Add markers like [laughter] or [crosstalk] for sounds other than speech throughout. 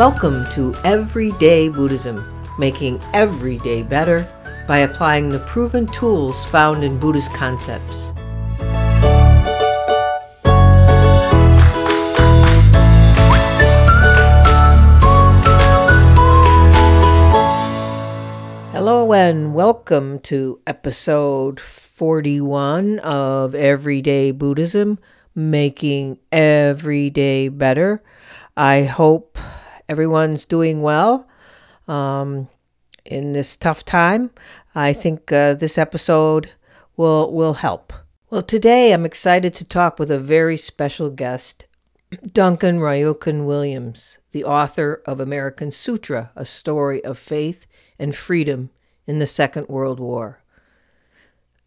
Welcome to Everyday Buddhism, making every day better by applying the proven tools found in Buddhist concepts. Hello and welcome to episode 41 of Everyday Buddhism, making every day better. I hope everyone's doing well um, in this tough time. I think uh, this episode will will help. Well, today I'm excited to talk with a very special guest, Duncan Ryokan Williams, the author of American Sutra: A Story of Faith and Freedom in the Second World War.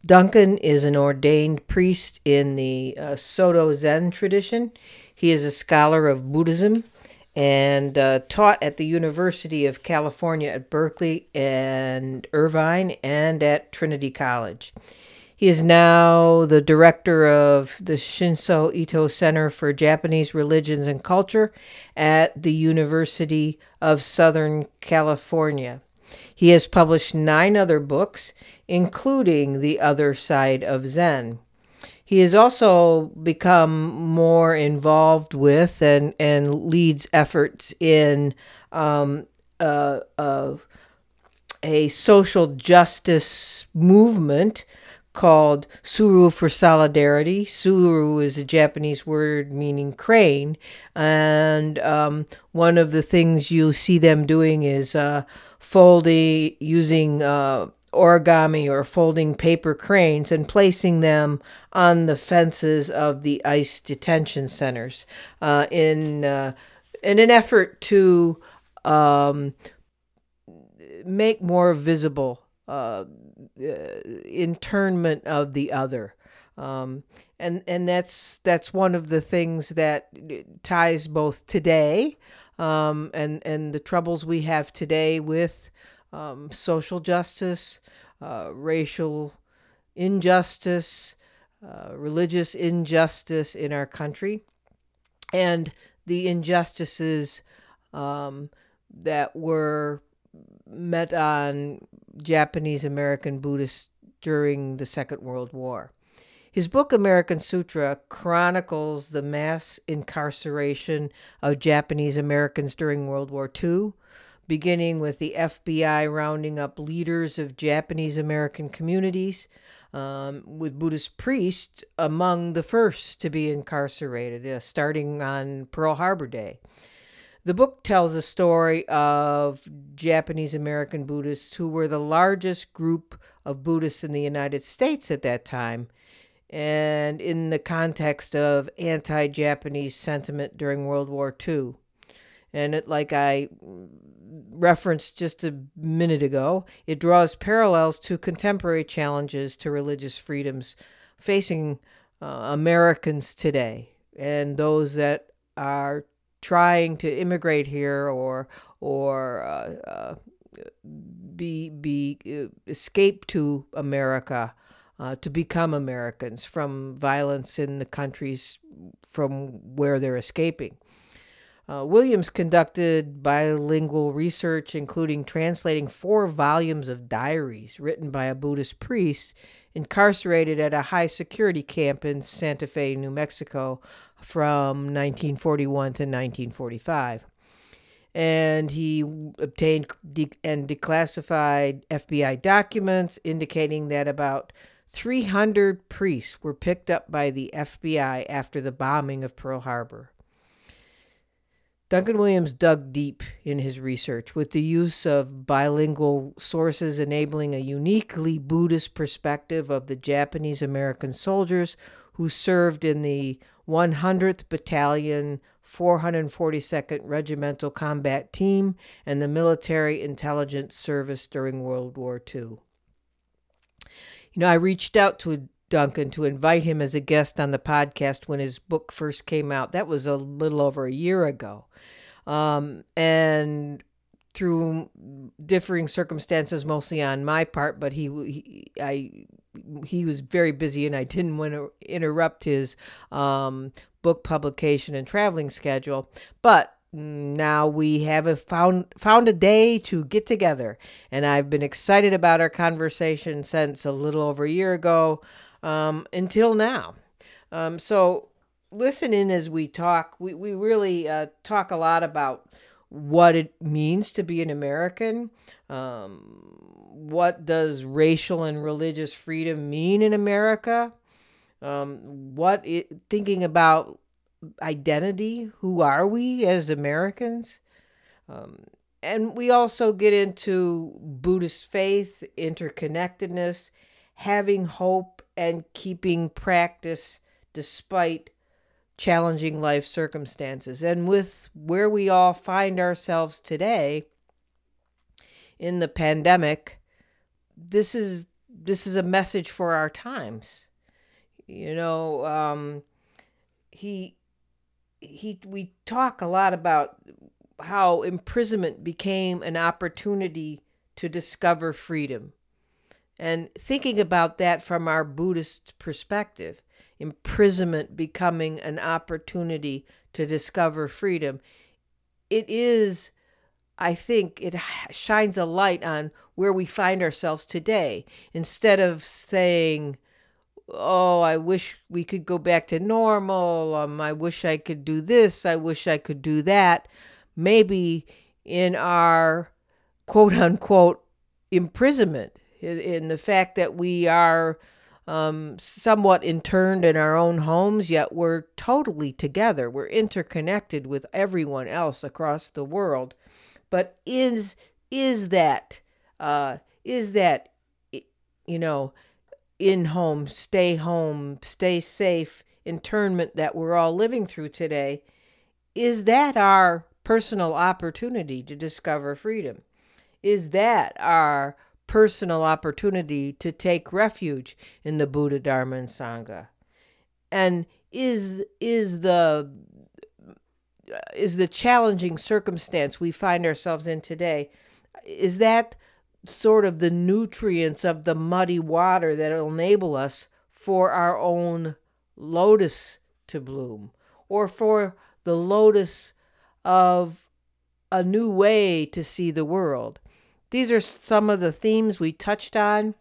Duncan is an ordained priest in the uh, Soto Zen tradition. He is a scholar of Buddhism and uh, taught at the University of California at Berkeley and Irvine and at Trinity College. He is now the director of the Shinso Ito Center for Japanese Religions and Culture at the University of Southern California. He has published nine other books, including The Other Side of Zen. He has also become more involved with and, and leads efforts in um, uh, uh, a social justice movement called Tsuru for Solidarity. Tsuru is a Japanese word meaning crane. And um, one of the things you see them doing is uh, folding, using uh, origami or folding paper cranes and placing them on the fences of the ICE detention centers uh, in uh, in an effort to um, make more visible uh, internment of the other. Um, and and that's that's one of the things that ties both today um, and and the troubles we have today with um, social justice, uh, racial injustice, uh, religious injustice in our country, and the injustices um, that were met on Japanese American Buddhists during the Second World War. His book, American Sutra, chronicles the mass incarceration of Japanese Americans during World War II, beginning with the FBI rounding up leaders of Japanese American communities, um, with Buddhist priests among the first to be incarcerated, uh, starting on Pearl Harbor Day. The book tells the story of Japanese American Buddhists who were the largest group of Buddhists in the United States at that time, and in the context of anti Japanese sentiment during World War II. And it, like I referenced just a minute ago, it draws parallels to contemporary challenges to religious freedoms facing uh, Americans today and those that are trying to immigrate here or or uh, uh, be be uh, escape to America uh, to become Americans from violence in the countries from where they're escaping. Uh, Williams conducted bilingual research, including translating four volumes of diaries written by a Buddhist priest incarcerated at a high security camp in Santa Fe, New Mexico from 1941 to 1945. And he obtained de- and declassified FBI documents indicating that about 300 priests were picked up by the FBI after the bombing of Pearl Harbor. Duncan Williams dug deep in his research with the use of bilingual sources, enabling a uniquely Buddhist perspective of the Japanese American soldiers who served in the 100th Battalion, 442nd Regimental Combat Team, and the Military Intelligence Service during World War II. You know, I reached out to Duncan to invite him as a guest on the podcast when his book first came out. That was a little over a year ago. Um, and through differing circumstances, mostly on my part, but he, he I he was very busy, and I didn't want to interrupt his um, book publication and traveling schedule. But now we have a found found a day to get together, and I've been excited about our conversation since a little over a year ago um, until now. Um, so listen in as we talk. We we really uh, talk a lot about what it means to be an American. Um, what does racial and religious freedom mean in America? Um, what it, thinking about identity? Who are we as Americans? Um, and we also get into Buddhist faith, interconnectedness, having hope, and keeping practice despite challenging life circumstances. And with where we all find ourselves today in the pandemic, this is this is a message for our times. You know, um, he he we talk a lot about how imprisonment became an opportunity to discover freedom. And thinking about that from our Buddhist perspective, imprisonment becoming an opportunity to discover freedom, it is, I think, it shines a light on where we find ourselves today. Instead of saying, oh, I wish we could go back to normal. Um, I wish I could do this. I wish I could do that. Maybe in our quote unquote imprisonment, in, the fact that we are um, somewhat interned in our own homes, yet we're totally together. We're interconnected with everyone else across the world. But is is that uh, is that you know in home, stay home, stay safe internment that we're all living through today, is that our personal opportunity to discover freedom? Is that our personal opportunity to take refuge in the Buddha, Dharma, and Sangha? And is is the is the challenging circumstance we find ourselves in today is that sort of the nutrients of the muddy water that will enable us for our own lotus to bloom or for the lotus of a new way to see the world. These are some of the themes we touched on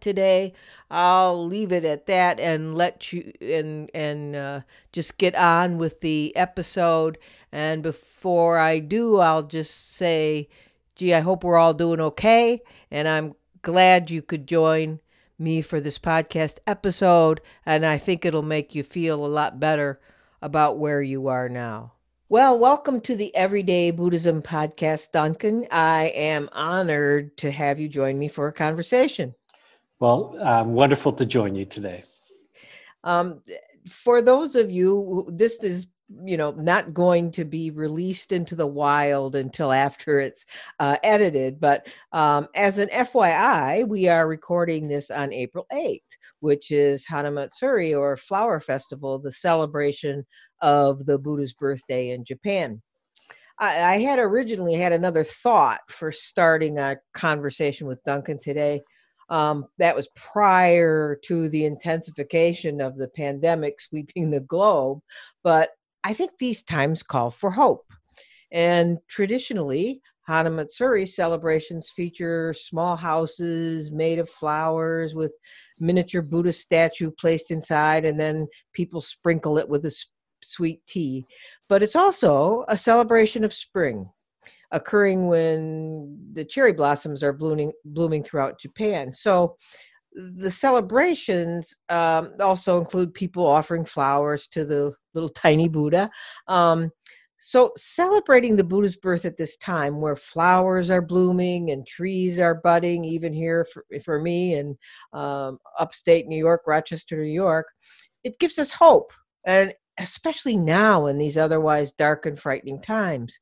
today. I'll leave it at that and let you and and uh, just get on with the episode. And before I do, I'll just say Gee, I hope we're all doing okay. And I'm glad you could join me for this podcast episode. And I think it'll make you feel a lot better about where you are now. Well, welcome to the Everyday Buddhism podcast, Duncan. I am honored to have you join me for a conversation. Well, um, wonderful to join you today. Um, for those of you, this is you know not going to be released into the wild until after it's uh, edited but um, as an fyi we are recording this on april 8th which is hanamatsuri or flower festival the celebration of the buddha's birthday in japan I, I had originally had another thought for starting a conversation with duncan today um, that was prior to the intensification of the pandemic sweeping the globe. But I think these times call for hope. And traditionally, Hanamatsuri celebrations feature small houses made of flowers with miniature Buddha statue placed inside, and then people sprinkle it with a sweet tea. But it's also a celebration of spring, occurring when the cherry blossoms are blooming, blooming throughout Japan. So the celebrations um, also include people offering flowers to the little tiny Buddha. Um, so, celebrating the Buddha's birth at this time, where flowers are blooming and trees are budding, even here for, for me in um, upstate New York, Rochester, New York, it gives us hope, and especially now in these otherwise dark and frightening times.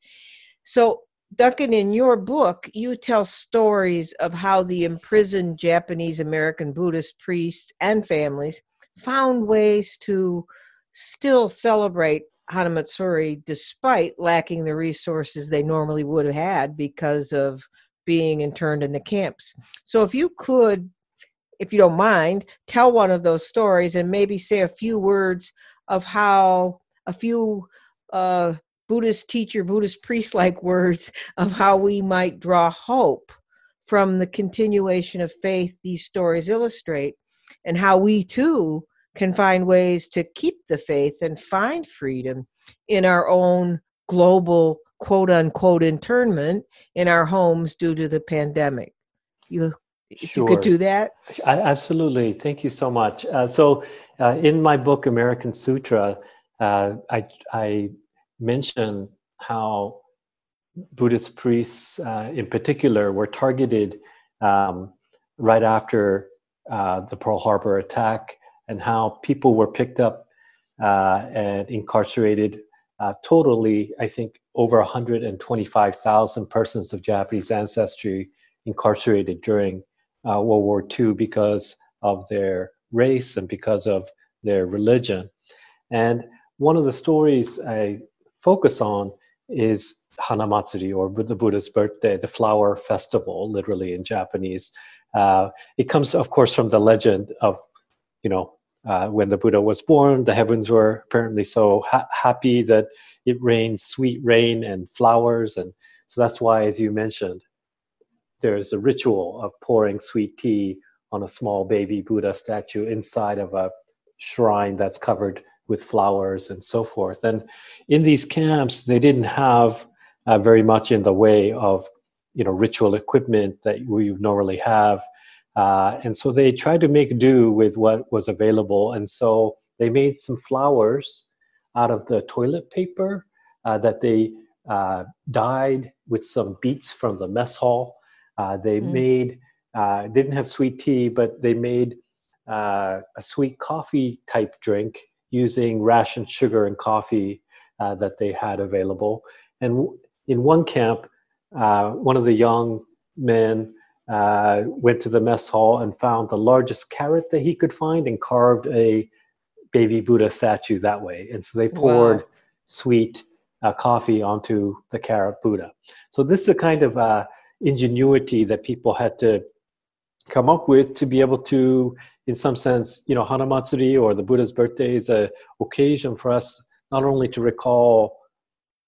So, Duncan, in your book, you tell stories of how the imprisoned Japanese American Buddhist priests and families found ways to still celebrate Hanamatsuri despite lacking the resources they normally would have had because of being interned in the camps. So, if you could, if you don't mind, tell one of those stories and maybe say a few words of how a few uh, Buddhist teacher, Buddhist priest like [laughs] words of how we might draw hope from the continuation of faith these stories illustrate, and how we too can find ways to keep the faith and find freedom in our own global quote unquote internment in our homes due to the pandemic. You sure. you could do that I, absolutely thank you so much uh, so uh, in my book american sutra uh, I, I mention how buddhist priests uh, in particular were targeted um, right after uh, the pearl harbor attack and how people were picked up uh, and incarcerated uh, totally, I think, over 125,000 persons of Japanese ancestry incarcerated during uh, World War II because of their race and because of their religion. And one of the stories I focus on is Hanamatsuri, or the Buddha's birthday, the flower festival, literally in Japanese. Uh, it comes, of course, from the legend of, you know, uh, when the Buddha was born, the heavens were apparently so ha- happy that it rained sweet rain and flowers. And so that's why, as you mentioned, there's a ritual of pouring sweet tea on a small baby Buddha statue inside of a shrine that's covered with flowers and so forth. And in these camps, they didn't have uh, very much in the way of you know ritual equipment that we normally have uh, and so they tried to make do with what was available. And so they made some flowers out of the toilet paper uh, that they uh, dyed with some beets from the mess hall. Uh, they mm. made, uh, didn't have sweet tea, but they made uh, a sweet coffee type drink using rationed sugar and coffee that they had available. And in one camp, one of the young men uh, went to the mess hall and found the largest carrot that he could find and carved a baby Buddha statue that way. And so they poured wow. sweet uh, coffee onto the carrot Buddha. So this is the kind of uh, ingenuity that people had to come up with to be able to, in some sense, you know, Hanamatsuri or the Buddha's birthday is a occasion for us not only to recall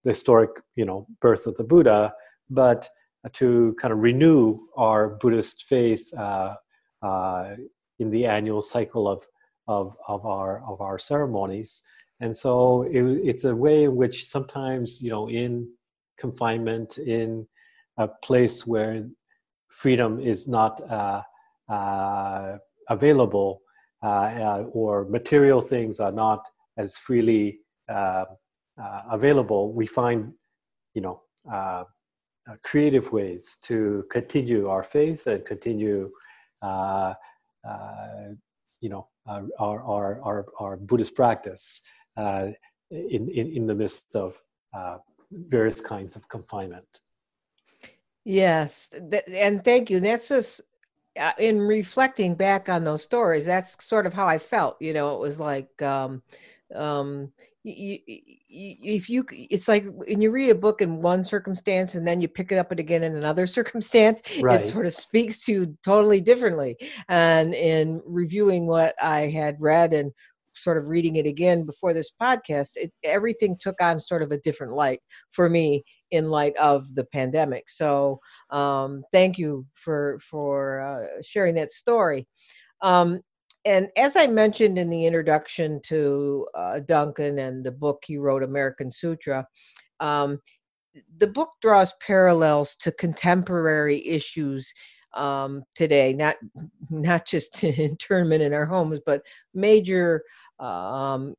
the historic, you know, birth of the Buddha, but to kind of renew our Buddhist faith uh, uh, in the annual cycle of, of, of, our, of our ceremonies. And so it, it's a way in which sometimes, you know, in confinement, in a place where freedom is not uh, uh available uh, uh, or material things are not as freely available, we find, you know, uh, creative ways to continue our faith and continue, uh, uh, you know, our, our, our, our Buddhist practice uh, in, in, in the midst of uh, various kinds of confinement. Yes, and thank you. That's just in reflecting back on those stories. That's sort of how I felt. You know, it was like um, um, you, you, if you it's like when you read a book in one circumstance and then you pick it up again in another [laughs] circumstance right. it sort of speaks to you totally differently. And in reviewing what i had read and sort of reading it again before this podcast it, everything took on sort of a different light for me in light of the pandemic. So um, thank you for for uh, sharing that story. Um, and as I mentioned in the introduction to uh, Duncan and the book he wrote, American Sutra, um, the book draws parallels to contemporary issues um, today, not not just [laughs] internment in our homes, but major um,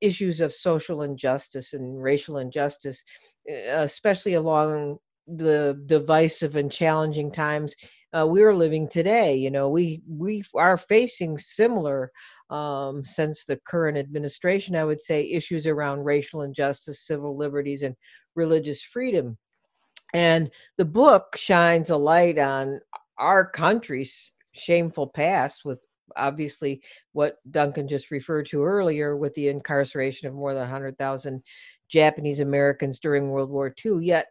issues of social injustice and racial injustice, especially along the divisive and challenging times uh, we're living today. You know, we we are facing similar um, since the current administration. I would say issues around racial injustice, civil liberties, and religious freedom. And the book shines a light on our country's shameful past with obviously what Duncan just referred to earlier with the incarceration of more than 100,000 Japanese Americans during World War II. Yet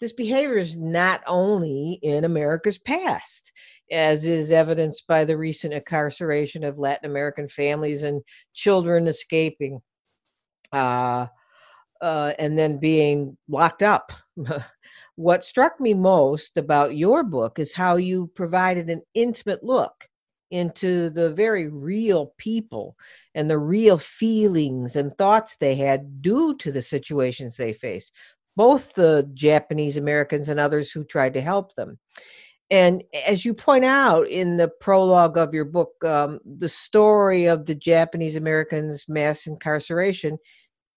this behavior is not only in America's past, as is evidenced by the recent incarceration of Latin American families and children escaping. Uh, uh, and then being locked up. [laughs] what struck me most about your book is how you provided an intimate look into the very real people and the real feelings and thoughts they had due to the situations they faced, both the Japanese Americans and others who tried to help them. And as you point out in the prologue of your book, um, the story of the Japanese Americans' mass incarceration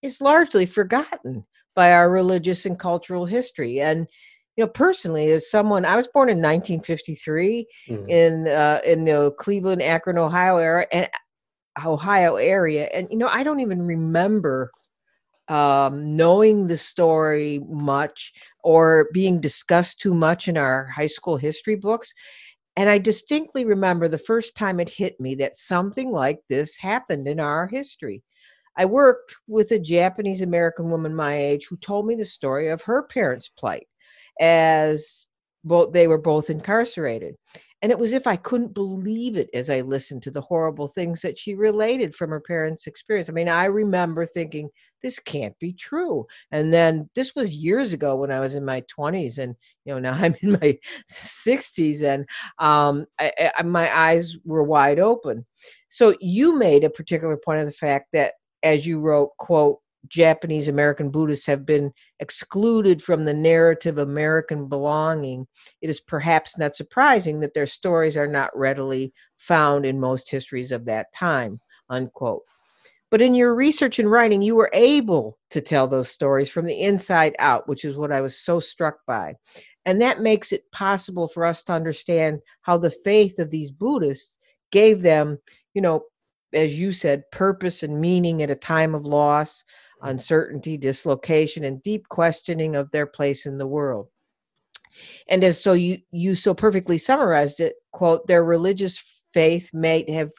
is largely forgotten by our religious and cultural history. And you know, personally, as someone, I was born in 1953 mm-hmm. in uh, in the Cleveland, Akron, Ohio area, and Ohio area, and you know, I don't even remember um, knowing the story much or being discussed too much in our high school history books. And I distinctly remember the first time it hit me that something like this happened in our history. I worked with a Japanese American woman my age who told me the story of her parents' plight as both they were both incarcerated. And it was if I couldn't believe it as I listened to the horrible things that she related from her parents' experience. I mean, I remember thinking, this can't be true. And then this was years ago when I was in my 20s, and you know, now [laughs] I'm in my 60s, and um, I, I, my eyes were wide open. So you made a particular point of the fact that, as you wrote, quote, Japanese American Buddhists have been excluded from the narrative American belonging, it is perhaps not surprising that their stories are not readily found in most histories of that time. Unquote. But in your research and writing, you were able to tell those stories from the inside out, which is what I was so struck by. And that makes it possible for us to understand how the faith of these Buddhists gave them, you know, as you said, purpose and meaning at a time of loss, uncertainty, dislocation, and deep questioning of their place in the world. And as so you you so perfectly summarized it, quote, their religious faith might have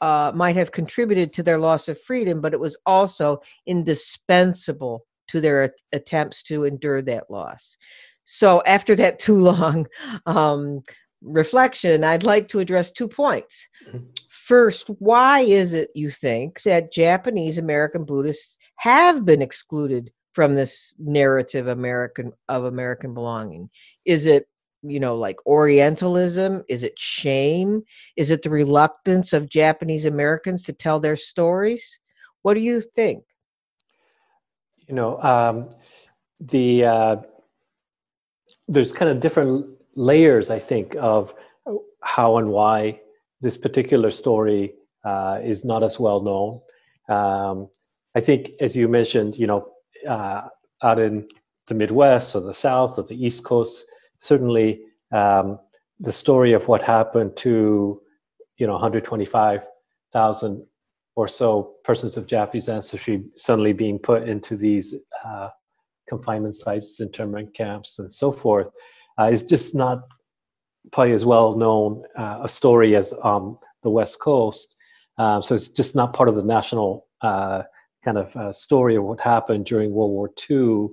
uh, might have contributed to their loss of freedom, but it was also indispensable to their attempts to endure that loss. So after that too long [laughs] um, reflection, I'd like to address two points. First, why is it you think that Japanese American Buddhists have been excluded from this narrative American of American belonging? Is it you know like Orientalism? Is it shame? Is it the reluctance of Japanese Americans to tell their stories? What do you think? You know, um, the uh, there's kind of different layers, I think, of how and why this particular story uh, is not as well known. Um, I think, as you mentioned, you know, uh, out in the Midwest or the South or the East Coast, certainly um, the story of what happened to, you know, 125,000 or so persons of Japanese ancestry suddenly being put into these uh, confinement sites, internment camps, and so forth, uh, is just not probably as well known uh, a story as um, the West Coast. Um, so it's just not part of the national uh, kind of uh, story of what happened during World War II,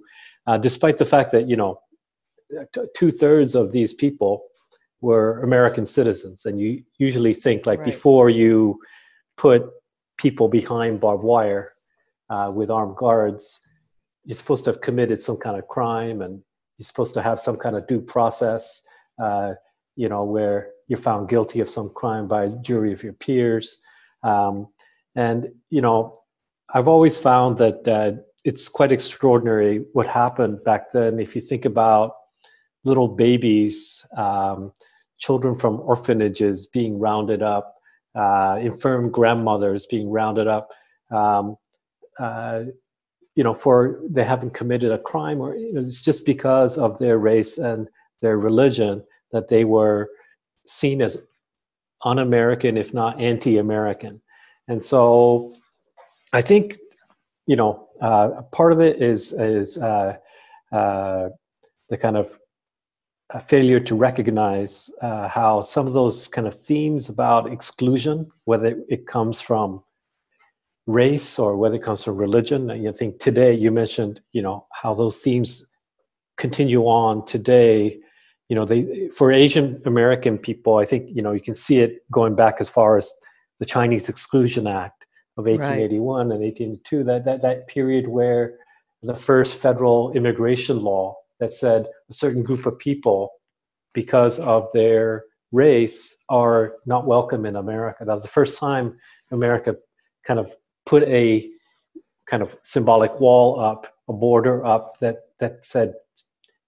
uh, despite the fact that, you know, t- two thirds of these people were American citizens. And you usually think, like, right. before you put people behind barbed wire uh, with armed guards, you're supposed to have committed some kind of crime and you're supposed to have some kind of due process, uh, you know, where you're found guilty of some crime by a jury of your peers. Um, and, you know, I've always found that uh, it's quite extraordinary what happened back then. If you think about little babies, um, children from orphanages being rounded up, uh, infirm grandmothers being rounded up, um, uh, you know, for they haven't committed a crime, or you know, it's just because of their race and their religion that they were seen as un-American, if not anti-American. And so I think you know uh, part of it is is uh, uh, the kind of failure to recognize uh, how some of those kind of themes about exclusion, whether it comes from race or whether it comes from religion. I think today you mentioned you know how those themes continue on today. You know, they for Asian American people, I think you know you can see it going back as far as the Chinese Exclusion Act of 1881 right. and 1882 that, that that period where the first federal immigration law that said a certain group of people, because of their race, are not welcome in America. That was the first time America kind of put a kind of symbolic wall up, a border up that that said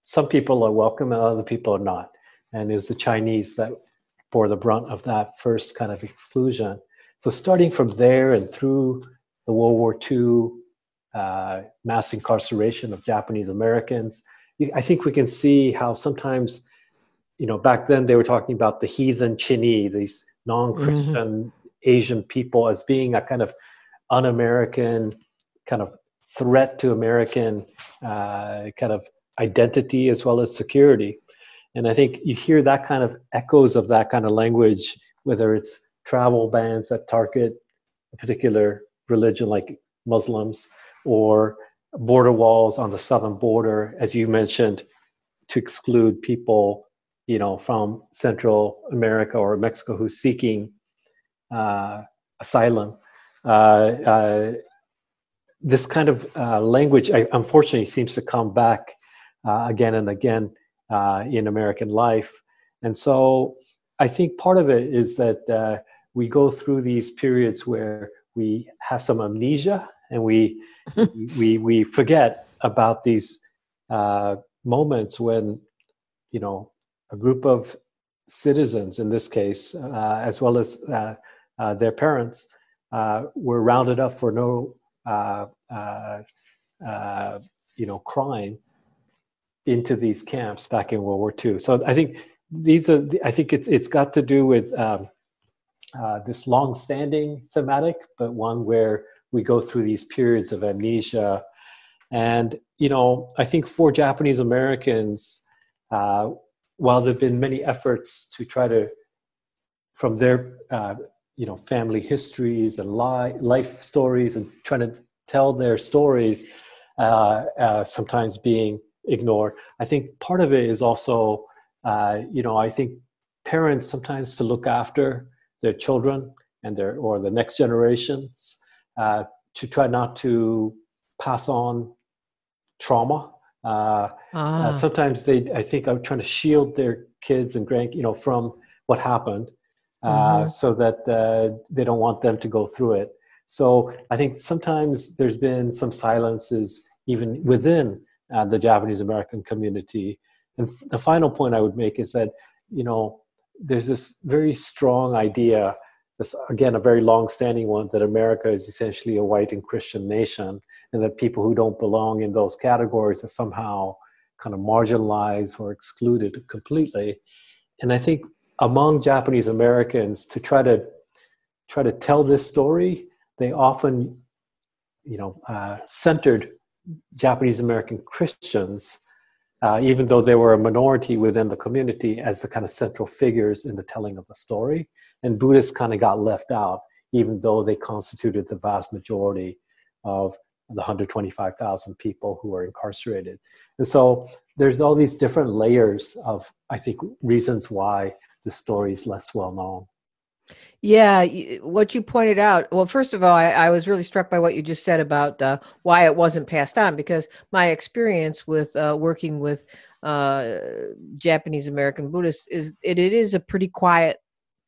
some people are welcome and other people are not. And it was the Chinese that bore the brunt of that first kind of exclusion. So starting from there and through the World War II uh, mass incarceration of Japanese Americans, I think we can see how sometimes, you know, back then they were talking about the heathen Chinese, these non-Christian mm-hmm. Asian people as being a kind of un-American, kind of threat to American uh, kind of identity as well as security. And I think you hear that kind of echoes of that kind of language, whether it's travel bans that target a particular religion like Muslims or border walls on the southern border, as you mentioned, to exclude people, you know, from Central America or Mexico who's seeking uh, asylum. Uh, uh, this kind of uh, language, I, unfortunately, seems to come back uh, again and again uh, in American life. And so I think part of it is that uh, we go through these periods where we have some amnesia and we [laughs] we we forget about these uh, moments when you know a group of citizens in this case uh, as well as uh, uh, their parents were rounded up for no you know crime into these camps back in World War II. So I think these are. I think it's it's got to do with um, uh, this long-standing thematic, but one where we go through these periods of amnesia. And you know, I think for Japanese Americans, uh, while there've been many efforts to try to, from their uh, you know family histories and li- life stories, and trying to tell their stories, uh, uh, sometimes being ignore. I think part of it is also, uh, you know, I think parents sometimes to look after their children and their or the next generations uh, to try not to pass on trauma. Uh, uh ah. sometimes they, I think, are trying to shield their kids and grand, you know, from what happened, uh, mm-hmm. so that uh, they don't want them to go through it. So I think sometimes there's been some silences even within uh, the Japanese American community. And f- the final point I would make is that, you know, there's this very strong idea, this again, a very long standing one, that America is essentially a white and Christian nation, and that people who don't belong in those categories are somehow kind of marginalized or excluded completely. And I think among Japanese Americans, to try to try to tell this story, they often, you know, uh, centered Japanese American Christians, uh, even though they were a minority within the community, as the kind of central figures in the telling of the story. And Buddhists kind of got left out, even though they constituted the vast majority of the 125,000 people who were incarcerated. And so there's all these different layers of, I think, reasons why the story is less well known. Yeah, what you pointed out. Well, first of all, I, I was really struck by what you just said about uh, why it wasn't passed on, because my experience with uh, working with uh, Japanese American Buddhists is it, it is a pretty quiet,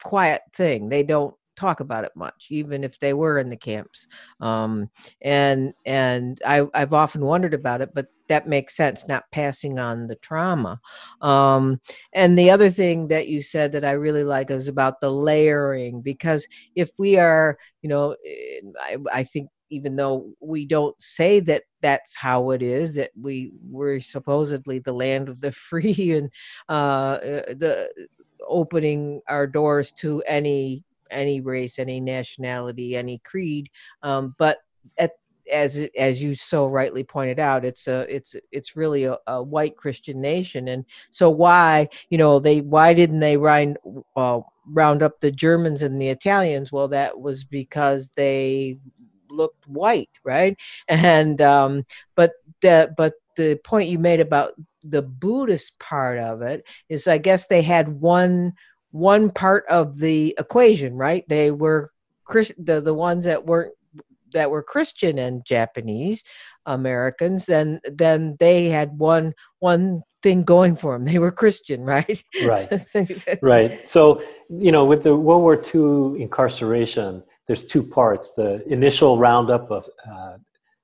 quiet thing. They don't talk about it much, even if they were in the camps. Um, and and I, I've often wondered about it, but that makes sense, not passing on the trauma. Um, and the other thing that you said that I really like is about the layering, because if we are, you know, eh, I, I think even though we don't say that that's how it is that we we're supposedly the land of the [laughs] free and uh, eh, the opening our doors to any any race, any nationality, any creed. Um, but at as as you so rightly pointed out, it's a it's it's really a, a white Christian nation, and so why you know they why didn't they round uh, round up the Germans and the Italians? Well, that was because they looked white, right? [laughs] And um, but the but the point you made about the Buddhist part of it is, I guess they had one one part of the equation, right? They were Christ- the the ones that weren't that were Christian and Japanese Americans, then then they had one one thing going for them. They were Christian, [laughs] right? Right. [laughs] right. So you know, with the World War II incarceration, there's two parts: the initial roundup of uh,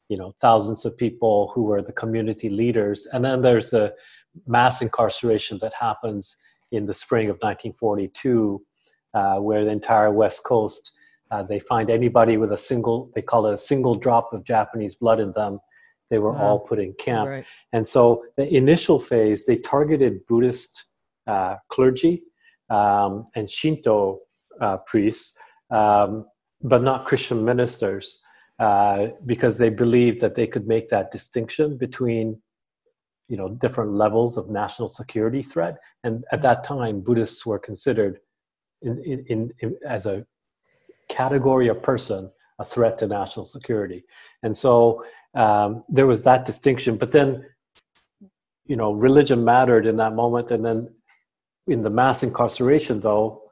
you know thousands of people who were the community leaders, and then there's a mass incarceration that happens in the spring of 1942, uh, where the entire West Coast uh, they find anybody with a single, they call it a single drop of Japanese blood in them. They were wow. all put in camp. Right. And so the initial phase, they targeted Buddhist uh, clergy um, and Shinto uh, priests, um, but not Christian ministers, uh, because they believed that they could make that distinction between you know different levels of national security threat and at that time buddhists were considered in, in, in, as a category of person a threat to national security. And so um, there was that distinction. But then, you know, religion mattered in that moment. And then in the mass incarceration, though,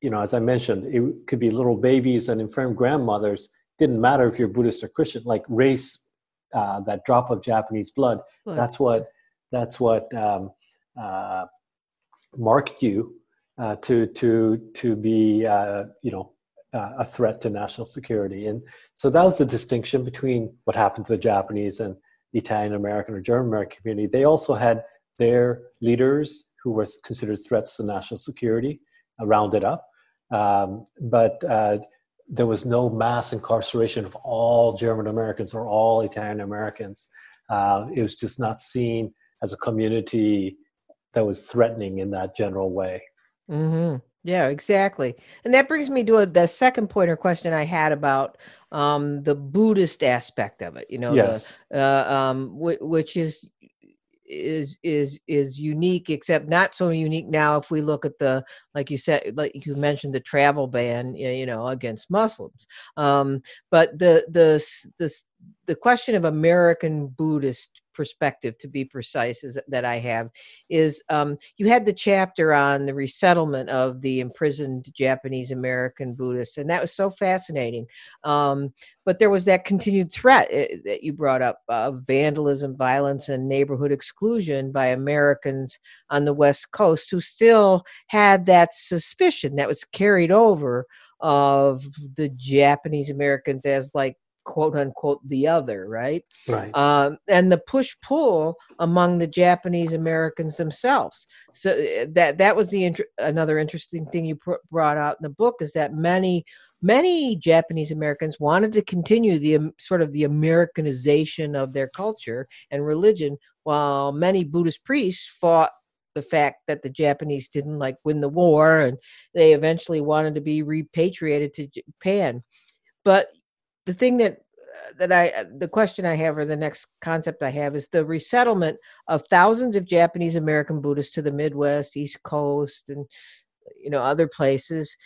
you know, as I mentioned, it could be little babies and infirm grandmothers. Didn't matter if you're Buddhist or Christian. Like race, uh, that drop of Japanese blood. That's what. That's what um, uh, marked you uh, to to to be uh, you know uh, a threat to national security. And so that was the distinction between what happened to the Japanese and the Italian American or German American community. They also had their leaders who were considered threats to national security uh, rounded up. Um, but uh, there was no mass incarceration of all German Americans or all Italian Americans. Uh, it was just not seen as a community that was threatening in that general way. Mm-hmm. Yeah, exactly. And that brings me to a, the second point or question I had about um, the Buddhist aspect of it. You know, yes, the, uh, um, w- which is is is is unique, except not so unique now. If we look at the, like you said, like you mentioned, the travel ban, you know, against Muslims. Um, but the the the the question of American Buddhist perspective to be precise is that i have is um, you had the chapter on the resettlement of the imprisoned japanese american buddhists and that was so fascinating. Um, but there was that continued threat eh, that you brought up of vandalism violence and neighborhood exclusion by americans on the west coast who still had that suspicion that was carried over of the japanese americans as like quote unquote the other, right? Right. Um, and the push pull among the Japanese Americans themselves. So eh, that that was the inter- another interesting thing you pr- brought out in the book is that many many Japanese Americans wanted to continue the um, sort of the Americanization of their culture and religion, while many Buddhist priests fought the fact that the Japanese didn't like win the war and they eventually wanted to be repatriated to Japan. But the thing that that I the question I have or the next concept I have is the resettlement of thousands of Japanese American Buddhists to the Midwest, East Coast, and you know other places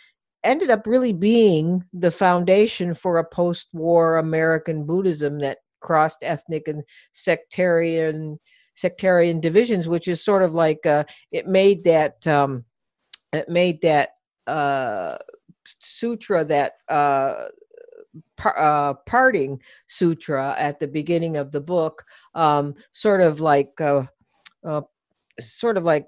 ended up really being the foundation for a post-war American Buddhism that crossed ethnic and sectarian sectarian divisions, which is sort of like uh, it made that um, it made that uh, sutra that uh, uh, parting sutra at the beginning of the book, um, sort of like uh, uh, sort of like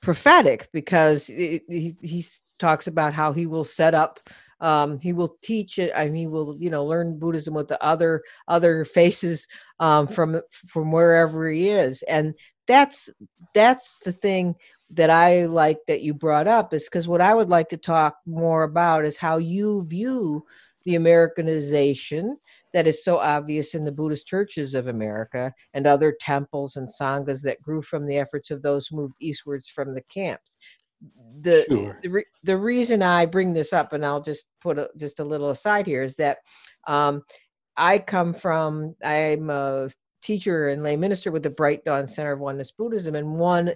prophetic because it, he, he talks about how he will set up um, he will teach it I mean, he will you know learn buddhism with the other other faces um, from from wherever he is. And that's that's the thing that i like that you brought up is because what i would like to talk more about is how you view the Americanization that is so obvious in the Buddhist churches of America and other temples and sanghas that grew from the efforts of those moved eastwards from the camps. The sure. the, re, the, reason I bring this up, and I'll just put a, just a little aside here, is that um, I come from I'm a teacher and lay minister with the Bright Dawn Center of Oneness Buddhism, and one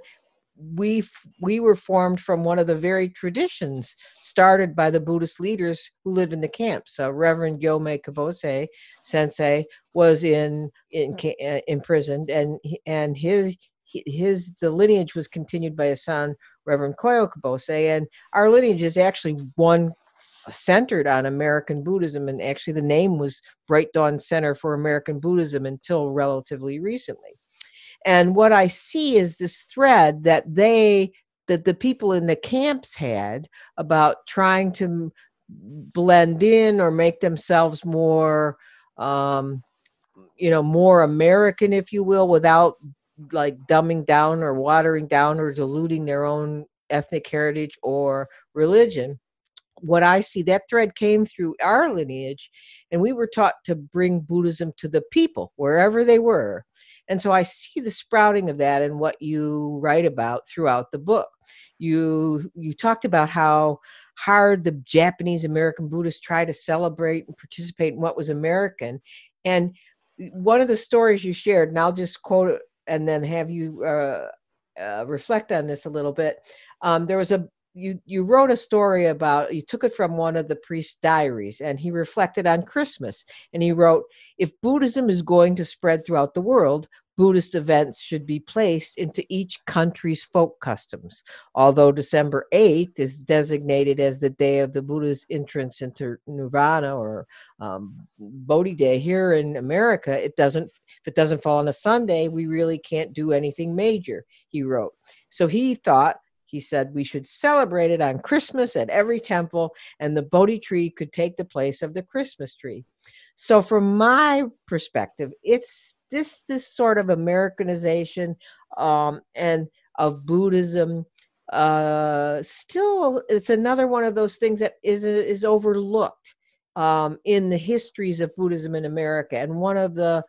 we we were formed from one of the very traditions started by the Buddhist leaders who lived in the camps. So Reverend Gyomei Kubose Sensei was in in uh, imprisoned, and and his his the lineage was continued by his son Reverend Koyo Kubose, and our lineage is actually one centered on American Buddhism, and actually the name was Bright Dawn Center for American Buddhism until relatively recently. And what I see is this thread that they that the people in the camps had about trying to blend in or make themselves more um, you know more american if you will without like dumbing down or watering down or diluting their own ethnic heritage or religion. What i see that thread came through our lineage and we were taught to bring buddhism to the people wherever they were and so i see the sprouting of that in what you write about throughout the book. You you talked about how hard the japanese american buddhists try to celebrate and participate in what was american. And one of the stories you shared and i'll just quote it and then have you uh, uh, reflect on this a little bit. Um, there was a you you wrote a story about you took it from one of the priest's diaries and he reflected on christmas and he wrote if buddhism is going to spread throughout the world buddhist events should be placed into each country's folk customs. Although december 8th is designated as the day of the buddha's entrance into nirvana or um, bodhi day here in america it doesn't if it doesn't fall on a sunday we really can't do anything major he wrote. So he thought he said we should celebrate it on Christmas at every temple, and the Bodhi tree could take the place of the Christmas tree. So, from my perspective, it's this this sort of Americanization um, and of Buddhism. Uh, still, it's another one of those things that is is overlooked um, in the histories of Buddhism in America, and one of the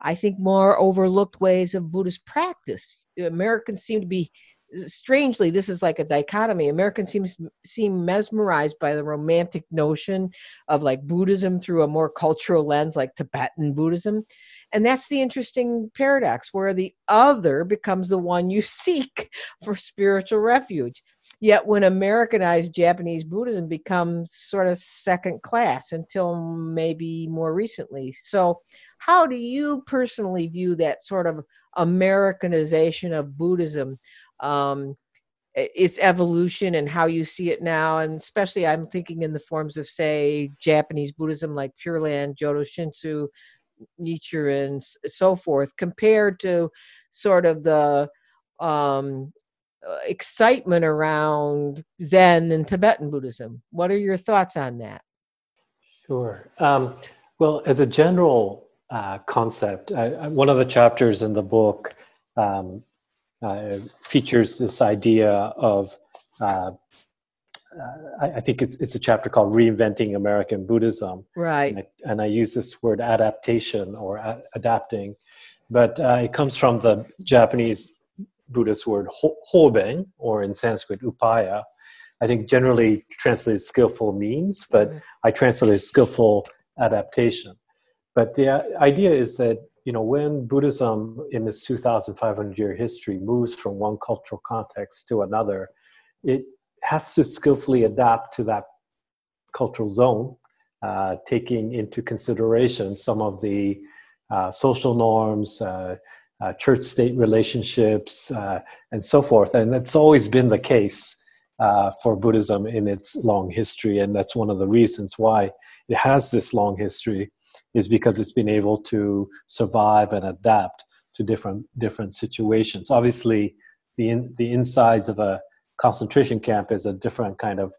I think more overlooked ways of Buddhist practice. Americans seem to be strangely this is like a dichotomy. Americans seem seem mesmerized by the romantic notion of like buddhism through a more cultural lens like tibetan buddhism. And that's the interesting paradox where the other becomes the one you [laughs] seek for spiritual refuge. Yet when americanized japanese buddhism becomes sort of second class until maybe more recently. So how do you personally view that sort of americanization of buddhism um, its evolution and how you see it now. And especially i'm thinking in the forms of say japanese buddhism like pure land jodo shinshu nichiren so forth compared to sort of the um, uh, excitement around zen and tibetan buddhism. What are your thoughts on that? Sure. Um, well as a general uh, concept I, one of the chapters in the book um, uh, features this idea of uh, I, I, think it's, it's a chapter called reinventing american buddhism. Right. And i, and I use this word adaptation or a- adapting but uh, it comes from the japanese buddhist word hoben or in sanskrit upaya. I think generally translated skillful means but mm-hmm. i translated skillful adaptation. But the uh, idea is that you know, when Buddhism in its 2,500 year history moves from one cultural context to another, it has to skillfully adapt to that cultural zone, uh, taking into consideration some of the uh, social norms, uh, uh church state relationships, uh, and so forth. And that's always been the case. Uh, for Buddhism in its long history, and that's one of the reasons why it has this long history is because it's been able to survive and adapt to different different situations. Obviously, the in, the insides of a concentration camp is a different kind of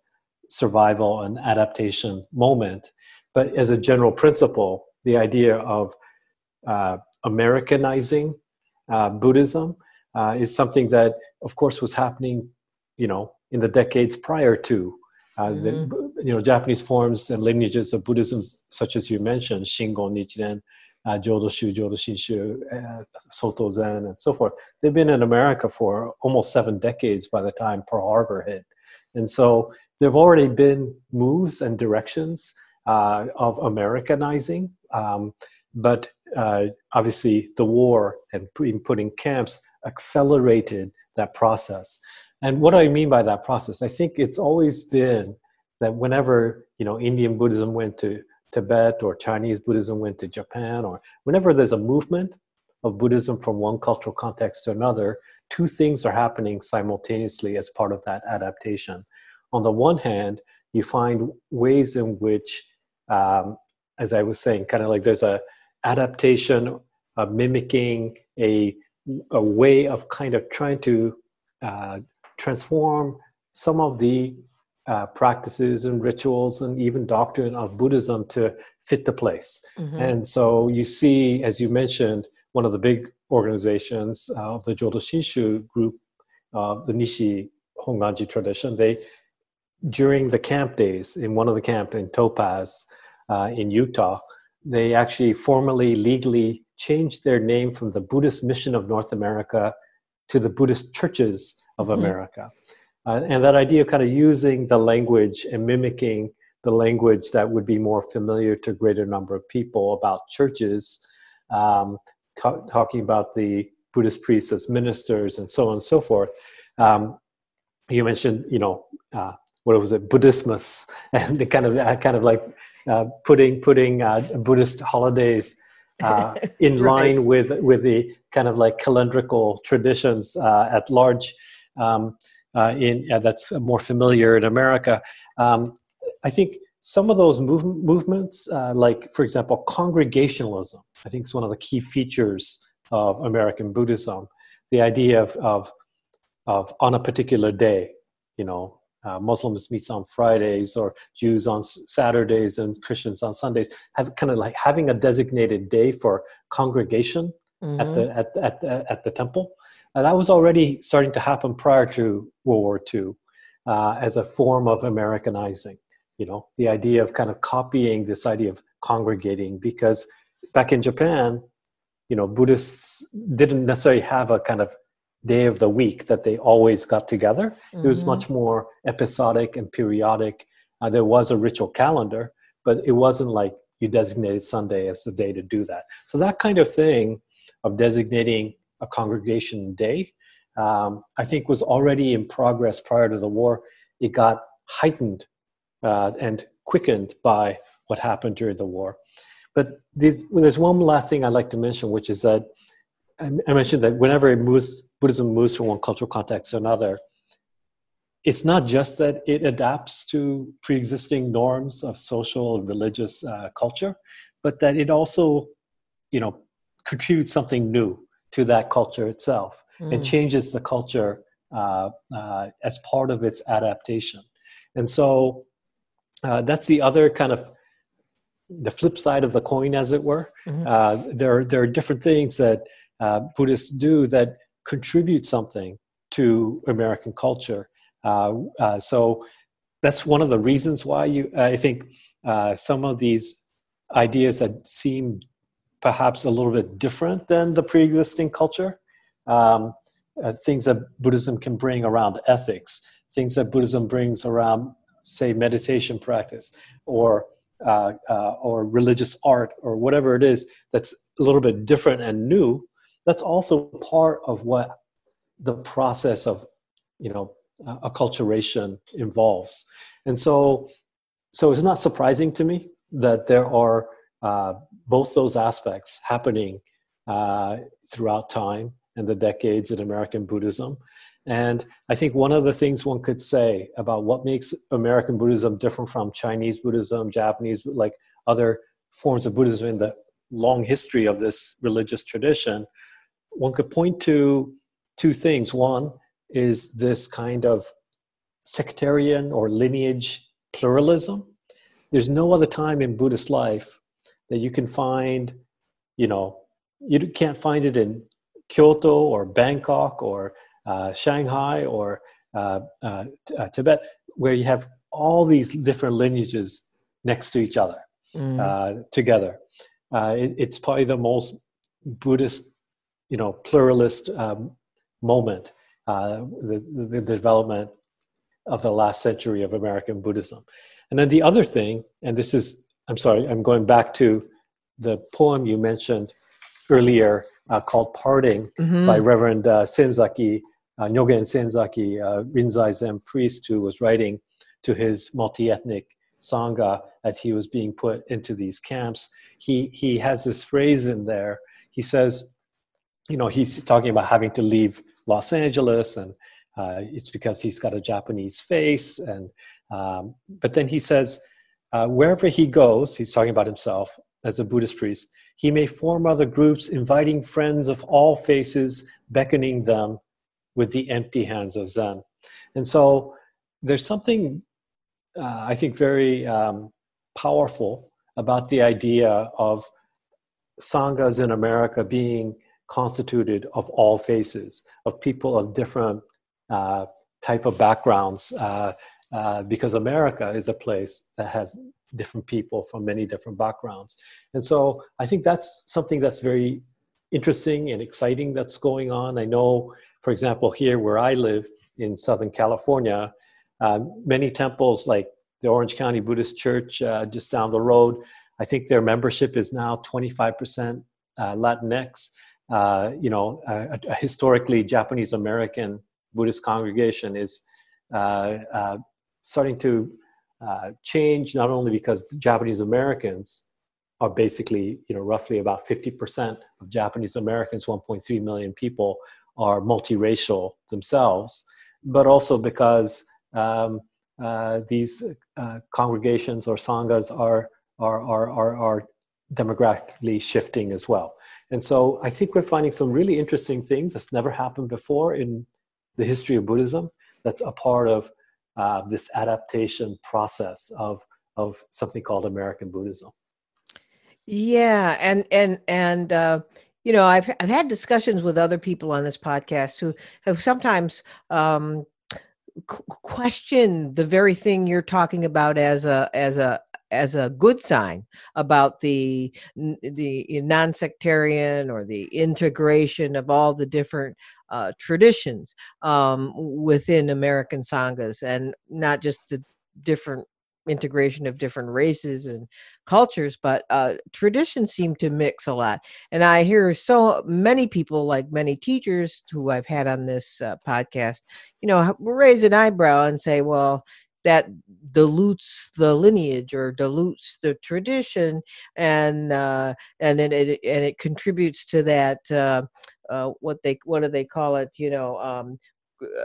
survival and adaptation moment. But as a general principle, the idea of uh, Americanizing uh, Buddhism uh, is something that, of course, was happening, you know, in the decades prior to uh, mm-hmm. the, you know, Japanese forms and lineages of Buddhism, such as you mentioned, Shingon, Nichiren, uh, Jodoshu, Jodo Shinshu, uh, Soto Zen, and so forth. They've been in America for almost seven decades by the time Pearl Harbor hit. And so there have already been moves and directions uh, of Americanizing, um, but uh, obviously the war and putting camps accelerated that process. And what do I mean by that process? I think it's always been that whenever you know Indian Buddhism went to Tibet or Chinese Buddhism went to Japan, or whenever there's a movement of Buddhism from one cultural context to another, two things are happening simultaneously as part of that adaptation. On the one hand, you find ways in which, um, as I was saying, kind of like there's a adaptation, a mimicking, a a way of kind of trying to uh, transform some of the uh, practices and rituals and even doctrine of Buddhism to fit the place. Mm-hmm. And so you see, as you mentioned, one of the big organizations uh, of the Jodo Shinshu group, uh, the Nishi Honganji tradition, they during the camp days in one of the camp in Topaz uh, in Utah, they actually formally legally changed their name from the Buddhist Mission of North America to the Buddhist Churches of mm-hmm. America. Uh, and that idea of kind of using the language and mimicking the language that would be more familiar to a greater number of people about churches, um, talking about the Buddhist priests as ministers and so on and so forth. Um, you mentioned, you know, uh, what was it, Buddhismus, [laughs] and the kind of uh, kind of like uh, putting putting uh, Buddhist holidays uh, [laughs] in right. line with with the kind of like calendrical traditions uh, at large. Um, uh, in that's more familiar in America. Um, I think some of those move, movements, uh, like for example, congregationalism, I think is one of the key features of American Buddhism. The idea of of, of on a particular day, you know, uh, Muslims meets on Fridays or Jews on Saturdays and Christians on Sundays, have kind of like having a designated day for congregation mm-hmm. at the at, at, at the temple. That was already starting to happen prior to World War II uh, as a form of Americanizing. You know, the idea of kind of copying this idea of congregating because back in Japan, you know, Buddhists didn't necessarily have a kind of day of the week that they always got together. Mm-hmm. It was mm-hmm. much more episodic and periodic. Uh, there was a ritual calendar, but it wasn't like you designated Sunday as the day to do that. So that kind of thing of designating a congregation day, um, I think was already in progress prior to the war. It got heightened uh, and quickened by what happened during the war. But there's one last thing I'd like to mention, which is that I mentioned that whenever moves, Buddhism moves from one cultural context to another, it's not just that it adapts to pre-existing norms of social and religious uh, culture, but that it also, you know, contributes something new to that culture itself mm. and changes the culture uh, uh, as part of its adaptation. And so uh, that's the other kind of the flip side of the coin, as it were. Mm-hmm. Uh, there, there are different things that uh, Buddhists do that contribute something to American culture. Uh, so that's one of the reasons why you, I think, some of these ideas that seem perhaps a little bit different than the pre-existing culture. Um, uh, things that Buddhism can bring around ethics, things that Buddhism brings around, say, meditation practice, or uh, uh, or religious art, or whatever it is that's a little bit different and new. That's also part of what the process of, you know, acculturation involves. And so, so it's not surprising to me that there are uh, both those aspects happening uh, throughout time and the decades in American Buddhism. And I think one of the things one could say about what makes American Buddhism different from Chinese Buddhism, Japanese, like other forms of Buddhism in the long history of this religious tradition, one could point to two things. One is this kind of sectarian or lineage pluralism. There's no other time in Buddhist life that you can find, you know, you can't find it in Kyoto or Bangkok or uh, Shanghai or uh, uh, uh, Tibet, where you have all these different lineages next to each other mm. Uh, together. Uh, it, it's probably the most Buddhist, you know, pluralist um, moment, the, the, the development of the last century of American Buddhism. And then the other thing, and this is I'm sorry, I'm going back to the poem you mentioned earlier uh, called Parting mm-hmm. by Reverend uh, Senzaki, uh, Nyogen Senzaki, uh, Rinzai Zen priest who was writing to his multi ethnic Sangha as he was being put into these camps. He, he has this phrase in there. He says, you know, he's talking about having to leave Los Angeles and uh, it's because he's got a Japanese face and Um, but then he says, uh, wherever he goes, he's talking about himself as a Buddhist priest, he may form other groups, inviting friends of all faces, beckoning them with the empty hands of Zen. And so there's something, uh, I think, very um, powerful about the idea of sanghas in America being constituted of all faces, of people of different uh, type of backgrounds, uh, uh, because America is a place that has different people from many different backgrounds. And so I think that's something that's very interesting and exciting that's going on. I know, for example, here where I live in Southern California, uh, many temples like the Orange County Buddhist Church uh, just down the road, I think their membership is now 25% uh, Latinx. Uh, you know, a, a historically Japanese American Buddhist congregation is uh, uh, starting to uh, change not only because Japanese Americans are basically, you know, roughly about 50% of Japanese Americans, 1.3 million people, are multiracial themselves, but also because um, uh, these uh, congregations or sanghas are, are, are, are, are demographically shifting as well. And so I think we're finding some really interesting things that's never happened before in the history of Buddhism that's a part of uh, this adaptation process of, of something called American Buddhism. Yeah, and and and uh, you know, I've I've had discussions with other people on this podcast who have sometimes um, question the very thing you're talking about as a as a as a good sign about the the non-sectarian or the integration of all the different uh, traditions um, within American sanghas, and not just the different integration of different races and cultures, but uh, traditions seem to mix a lot. And I hear so many people, like many teachers who I've had on this uh, podcast, you know, raise an eyebrow and say, well, that dilutes the lineage or dilutes the tradition and uh, and then it and it contributes to that uh, uh, what they what do they call it you know um,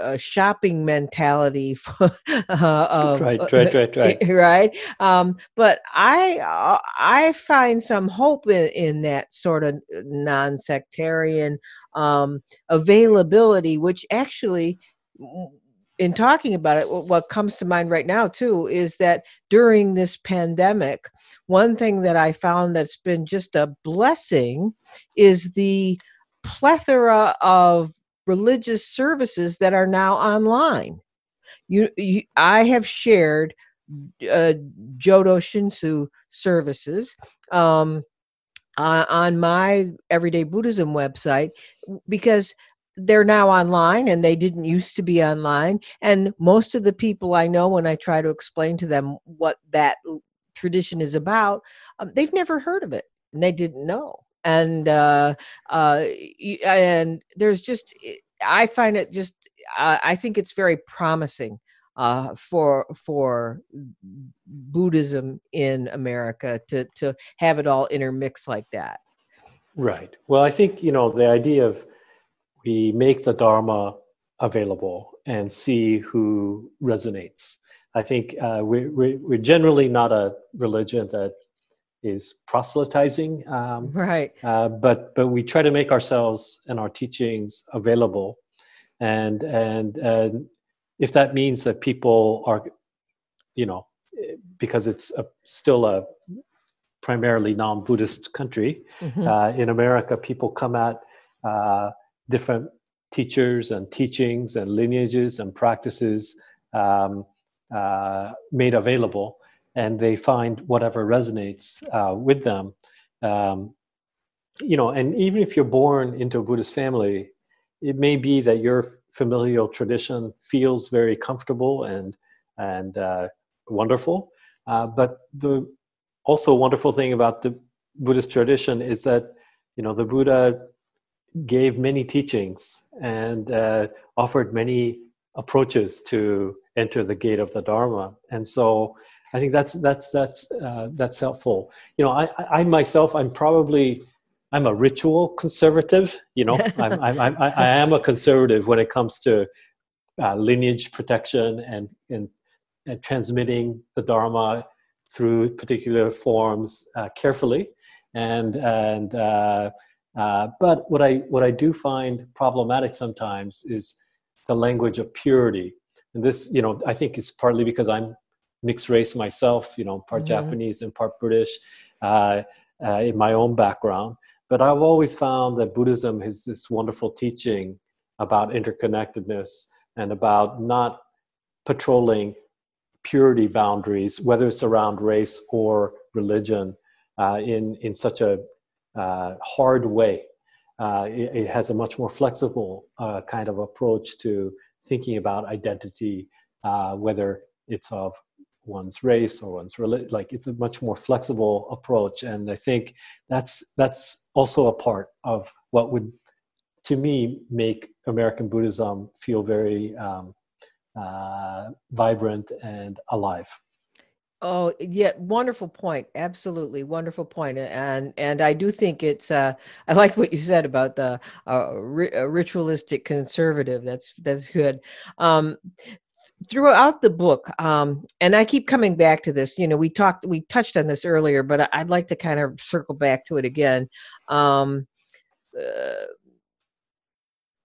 a shopping mentality [laughs] for, uh, right right right right. [laughs] right? Um, but i uh, i find some hope in, in that sort of non-sectarian um, availability which actually in talking about it, what comes to mind right now too is that during this pandemic, one thing that I found that's been just a blessing is the plethora of religious services that are now online. You, you I have shared uh, Jodo Shinshu services um, uh, on my Everyday Buddhism website because they're now online and they didn't used to be online and most of the people i know when i try to explain to them what that tradition is about um, they've never heard of it and they didn't know. And uh, uh, and there's just i find it just uh, i think it's very promising uh, for for buddhism in america to to have it all intermixed like that. Right. Well i think you know the idea of we make the Dharma available and see who resonates. I think uh, we, we, we're generally not a religion that is proselytizing, um, right? Uh, but but we try to make ourselves and our teachings available, and and and if that means that people are, you know, because it's a, still a primarily non-Buddhist country mm-hmm. uh, in America, people come at uh, different teachers and teachings and lineages and practices um, uh, made available, and they find whatever resonates uh, with them. Um, you know, and even if you're born into a Buddhist family, it may be that your familial tradition feels very comfortable and and uh, wonderful. Uh, but the also wonderful thing about the Buddhist tradition is that you know the Buddha gave many teachings and uh, offered many approaches to enter the gate of the Dharma. And so I think that's that's that's uh, that's helpful. You know, I, I myself, I'm probably I'm a ritual conservative. You know, [laughs] I'm, I'm, I'm I, am a conservative when it comes to uh, lineage protection and and uh, transmitting the Dharma through particular forms uh, carefully, and and uh, but what I what I do find problematic sometimes is the language of purity, and this you know I think is partly because I'm mixed race myself, you know, part mm-hmm. Japanese and part British uh, uh, in my own background. But I've always found that Buddhism has this wonderful teaching about interconnectedness and about not patrolling purity boundaries, whether it's around race or religion, uh, in in such a hard way. Uh, it, it, has a much more flexible uh, kind of approach to thinking about identity, uh, whether it's of one's race or one's religion. Like it's a much more flexible approach, and I think that's that's also a part of what would, to me, make American Buddhism feel very um, uh, vibrant and alive. Oh, yeah, wonderful point. Absolutely wonderful point. And and I do think it's uh I like what you said about the uh, ri- uh, ritualistic conservative. That's that's good. Um throughout the book um and I keep coming back to this, you know, we talked we touched on this earlier, but I'd like to kind of circle back to it again. Um uh,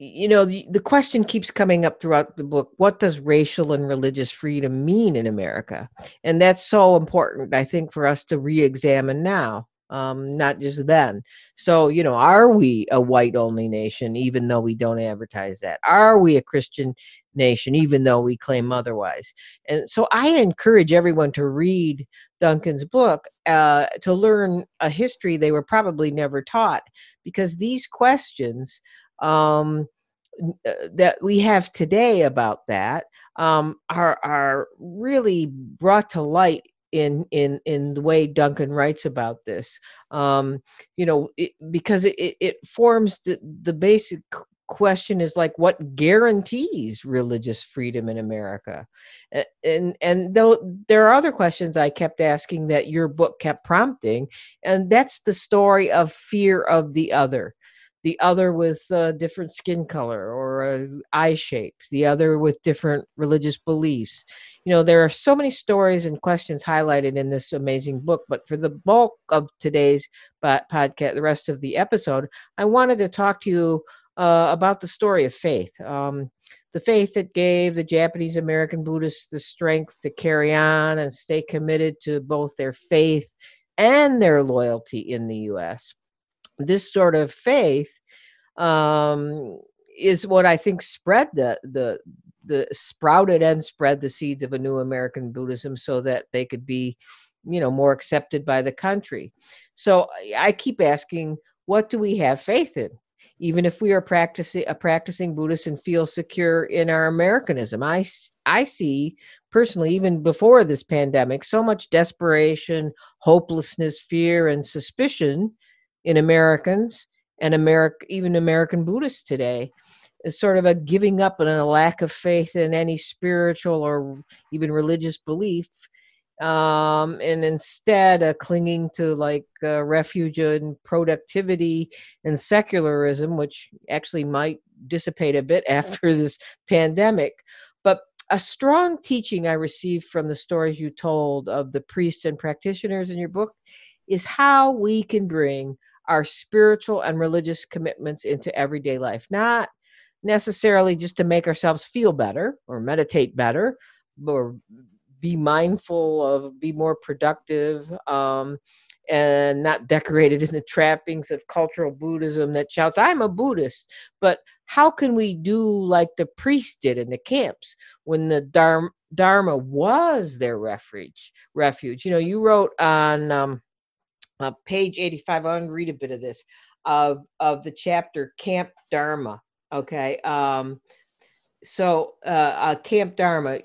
you know the, the question keeps coming up throughout the book what does racial and religious freedom mean in america? And that's so important i think for us to re-examine now um, not just then. So you know are we a white only nation even though we don't advertise that? Are we a christian nation even though we claim otherwise? And so i encourage everyone to read duncan's book uh, to learn a history they were probably never taught because these questions um, uh, that we have today about that um, are are really brought to light in in in the way Duncan writes about this. Um, you know, it, because it, it forms the the basic question is like what guarantees religious freedom in America, and and though there are other questions I kept asking that your book kept prompting, and that's the story of fear of the other the other with different skin color or eye shape, the other with different religious beliefs. You know, there are so many stories and questions highlighted in this amazing book. But for the bulk of today's podcast, the rest of the episode, I wanted to talk to you uh, about the story of faith. Um, the faith that gave the Japanese American Buddhists the strength to carry on and stay committed to both their faith and their loyalty in the U.S this sort of faith um, is what I think spread the the the sprouted and spread the seeds of a new American Buddhism so that they could be, you know, more accepted by the country. So I keep asking, what do we have faith in? Even if we are practicing a practicing Buddhist and feel secure in our Americanism, I I see personally, even before this pandemic, so much desperation, hopelessness, fear, and suspicion in Americans and America, even American Buddhists today. Is sort of a giving up and a lack of faith in any spiritual or even religious belief, um, and instead a clinging to like uh, refuge and productivity and secularism, which actually might dissipate a bit [laughs] after this pandemic. But a strong teaching I received from the stories you told of the priests and practitioners in your book is how we can bring our spiritual and religious commitments into everyday life, not necessarily just to make ourselves feel better or meditate better or be mindful of be more productive um, and not decorated in the trappings of cultural buddhism that shouts i'm a buddhist. But how can we do like the priests did in the camps when the dharma, dharma was their refuge refuge? You know you wrote on um, uh, page 85 i want to read a bit of this of of the chapter camp dharma okay? Um so uh, uh camp dharma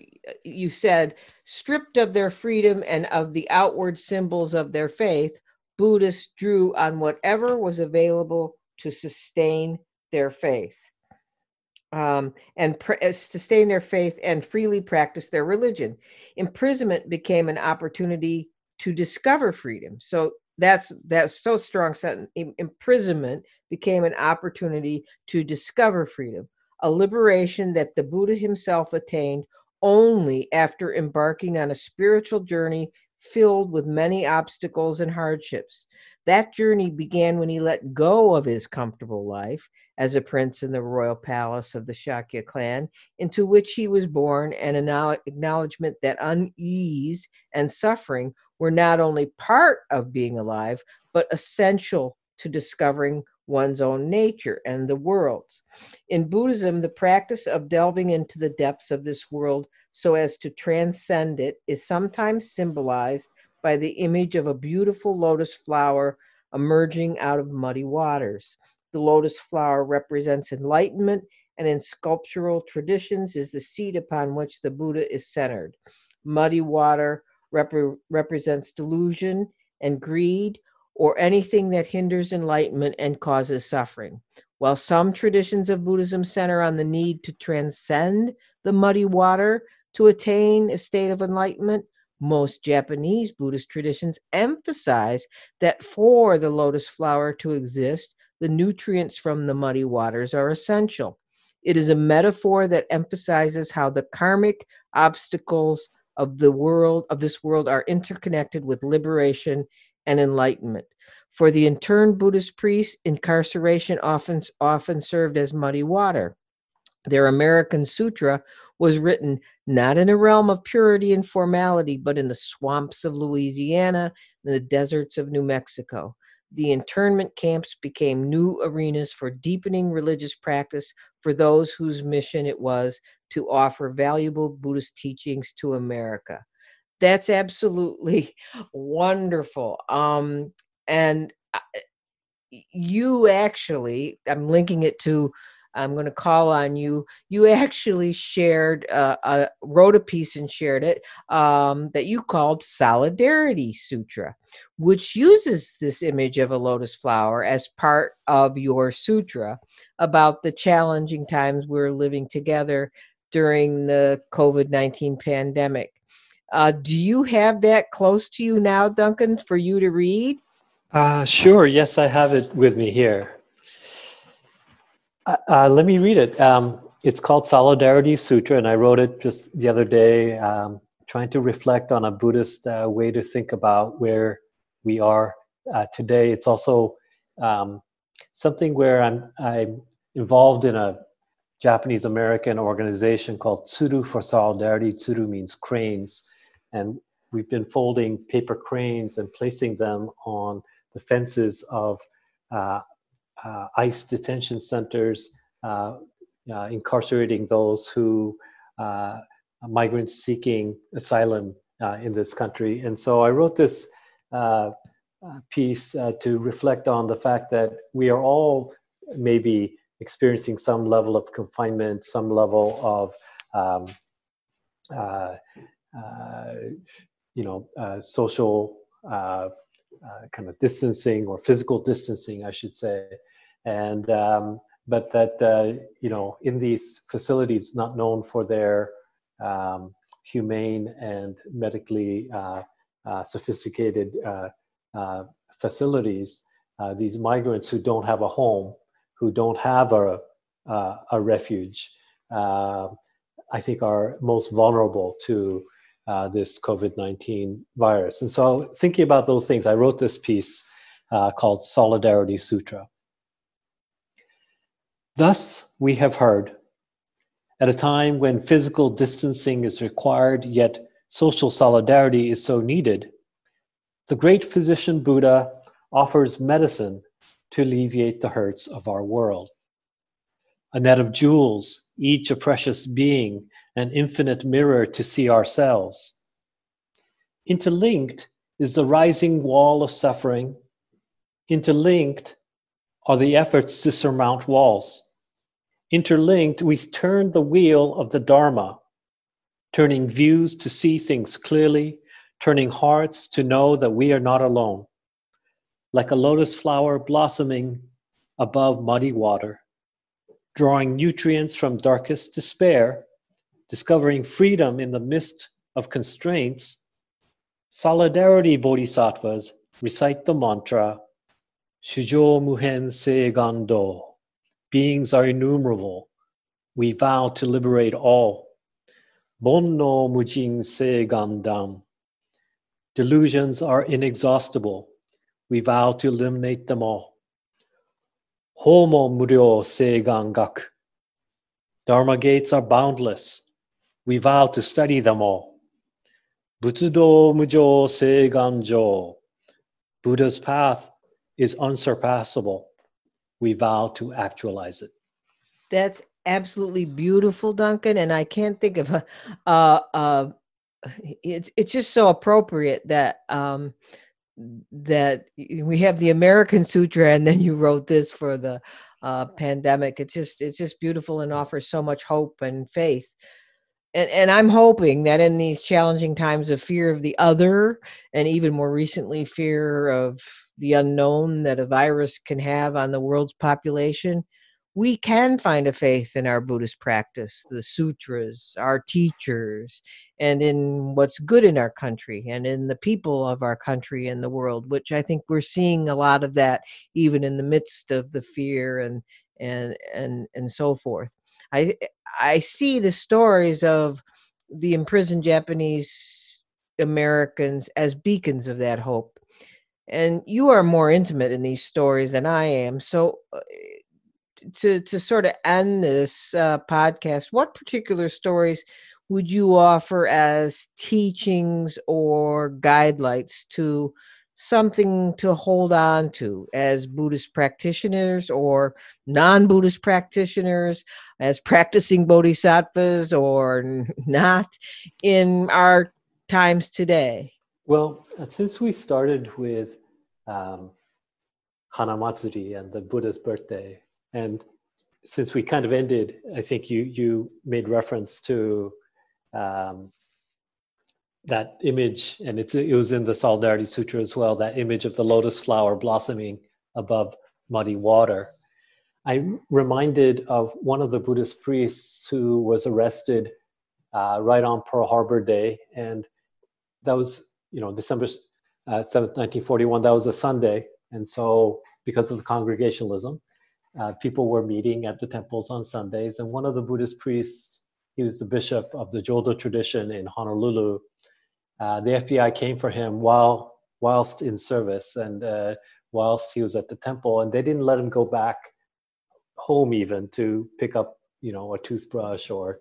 you said stripped of their freedom and of the outward symbols of their faith buddhists drew on whatever was available to sustain their faith um, and pr- uh, sustain their faith and freely practice their religion. Imprisonment became an opportunity to discover freedom. So that's that's so strong sentence imprisonment became an opportunity to discover freedom a liberation that the buddha himself attained only after embarking on a spiritual journey filled with many obstacles and hardships. That journey began when he let go of his comfortable life as a prince in the royal palace of the Shakya clan, into which he was born, and an acknowledgement that unease and suffering were not only part of being alive, but essential to discovering one's own nature and the world's. In Buddhism, the practice of delving into the depths of this world so as to transcend it is sometimes symbolized by the image of a beautiful lotus flower emerging out of muddy waters. The lotus flower represents enlightenment, and in sculptural traditions is the seat upon which the Buddha is centered. Muddy water rep- represents delusion and greed, or anything that hinders enlightenment and causes suffering. While some traditions of Buddhism center on the need to transcend the muddy water to attain a state of enlightenment, most Japanese Buddhist traditions emphasize that for the lotus flower to exist, the nutrients from the muddy waters are essential. It is a metaphor that emphasizes how the karmic obstacles of the world of this world are interconnected with liberation and enlightenment. For the interned Buddhist priests, incarceration often, often served as muddy water. Their American Sutra was written not in a realm of purity and formality, but in the swamps of Louisiana and the deserts of New Mexico. The internment camps became new arenas for deepening religious practice for those whose mission it was to offer valuable Buddhist teachings to America that's absolutely [laughs] wonderful. Um, and you actually, I'm linking it to, I'm going to call on you. You actually shared, uh, uh, wrote a piece and shared it um, that you called Solidarity Sutra, which uses this image of a lotus flower as part of your sutra about the challenging times we're living together during the COVID 19 pandemic. Uh, do you have that close to you now, Duncan, for you to read? Uh, sure. Yes, I have it with me here. Uh, uh, let me read it. Um, it's called Solidarity Sutra, and I wrote it just the other day, um, trying to reflect on a Buddhist uh, way to think about where we are uh, today. It's also um, something where I'm, I'm involved in a Japanese American organization called Tsuru for Solidarity. Tsuru means cranes and we've been folding paper cranes and placing them on the fences of uh, uh, ICE detention centers, uh, uh incarcerating those who uh, migrants seeking asylum in this country. And so I wrote this piece to reflect on the fact that we are all maybe experiencing some level of confinement, some level of um, uh, uh, you know, uh, social uh, kind of distancing or physical distancing, I should say, and um, but that you know, in these facilities not known for their um, humane and medically sophisticated facilities, these migrants who don't have a home, who don't have a uh, a refuge, uh, I think are most vulnerable to uh, this COVID 19 virus. And so, thinking about those things, I wrote this piece uh, called Solidarity Sutra. Thus, we have heard, at a time when physical distancing is required, yet social solidarity is so needed, the great physician Buddha offers medicine to alleviate the hurts of our world. A net of jewels, each a precious being, an infinite mirror to see ourselves. Interlinked is the rising wall of suffering. Interlinked are the efforts to surmount walls. Interlinked, we turn the wheel of the Dharma, turning views to see things clearly, turning hearts to know that we are not alone. Like a lotus flower blossoming above muddy water, drawing nutrients from darkest despair discovering freedom in the midst of constraints, solidarity bodhisattvas recite the mantra Shujo Muhen Se Gando. Beings are innumerable. We vow to liberate all. Bonno mujin se gandam. Delusions are inexhaustible. We vow to eliminate them all. Homon muryo se gangak. Dharma gates are boundless. We vow to study them all. Butsudo mujo se ganjo. Buddha's path is unsurpassable. We vow to actualize it. That's absolutely beautiful, Duncan. And I can't think of a, uh, uh, it's it's just so appropriate that um, that we have the American Sutra, and then you wrote this for the uh, pandemic. It's just it's just beautiful and offers so much hope and faith. And, and I'm hoping that in these challenging times of fear of the other, and even more recently, fear of the unknown that a virus can have on the world's population, we can find a faith in our Buddhist practice, the sutras, our teachers, and in what's good in our country and in the people of our country and the world, which I think we're seeing a lot of that even in the midst of the fear and and and and so forth. I I see the stories of the imprisoned Japanese Americans as beacons of that hope. And you are more intimate in these stories than I am. So uh, to to sort of end this uh, podcast, what particular stories would you offer as teachings or guidelines to something to hold on to as Buddhist practitioners or non Buddhist practitioners, as practicing bodhisattvas or [laughs] not in our times today? Well, since we started with um, Hanamatsuri and the Buddha's birthday, and since we kind of ended, I think you you made reference to um, that image, and it's it was in the Solidarity Sutra as well. That image of the lotus flower blossoming above muddy water. I'm reminded of one of the Buddhist priests who was arrested uh, right on Pearl Harbor Day, and that was you know December uh, seventh, uh, 1941. That was a Sunday, and so because of the congregationalism, uh, people were meeting at the temples on Sundays, and one of the Buddhist priests, he was the bishop of the Jodo tradition in Honolulu. Uh, the FBI came for him while whilst in service and uh, whilst he was at the temple, and they didn't let him go back home even to pick up, you know, a toothbrush or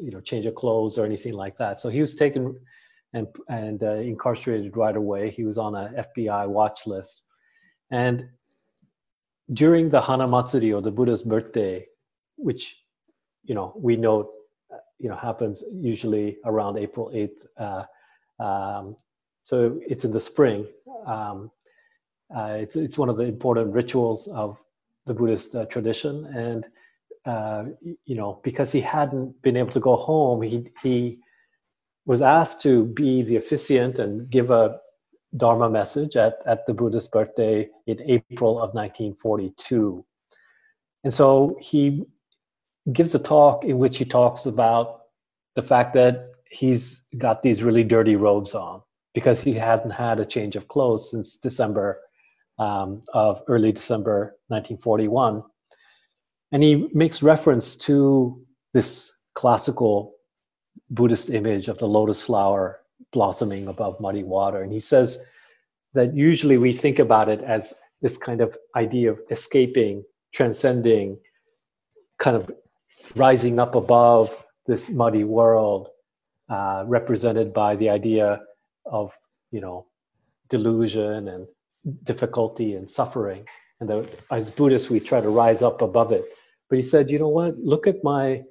you know change of clothes or anything like that. So he was taken and and uh, incarcerated right away. He was on a FBI watch list, and during the Hana Matsuri or the Buddha's birthday, which you know we know you know happens usually around April eighth. Uh, um, so it's in the spring. Um, uh, it's it's one of the important rituals of the Buddhist uh, tradition, and uh, you know because he hadn't been able to go home, he he was asked to be the officiant and give a Dharma message at, at the Buddha's birthday in April of 1942. And so he gives a talk in which he talks about the fact that he's got these really dirty robes on because he hadn't had a change of clothes since December um, of early December 1941. And he makes reference to this classical Buddhist image of the lotus flower blossoming above muddy water. And he says that usually we think about it as this kind of idea of escaping, transcending, kind of rising up above this muddy world, uh, represented by the idea of, you know, delusion and difficulty and suffering. And that as Buddhists, we try to rise up above it. But he said, you know what? Look at my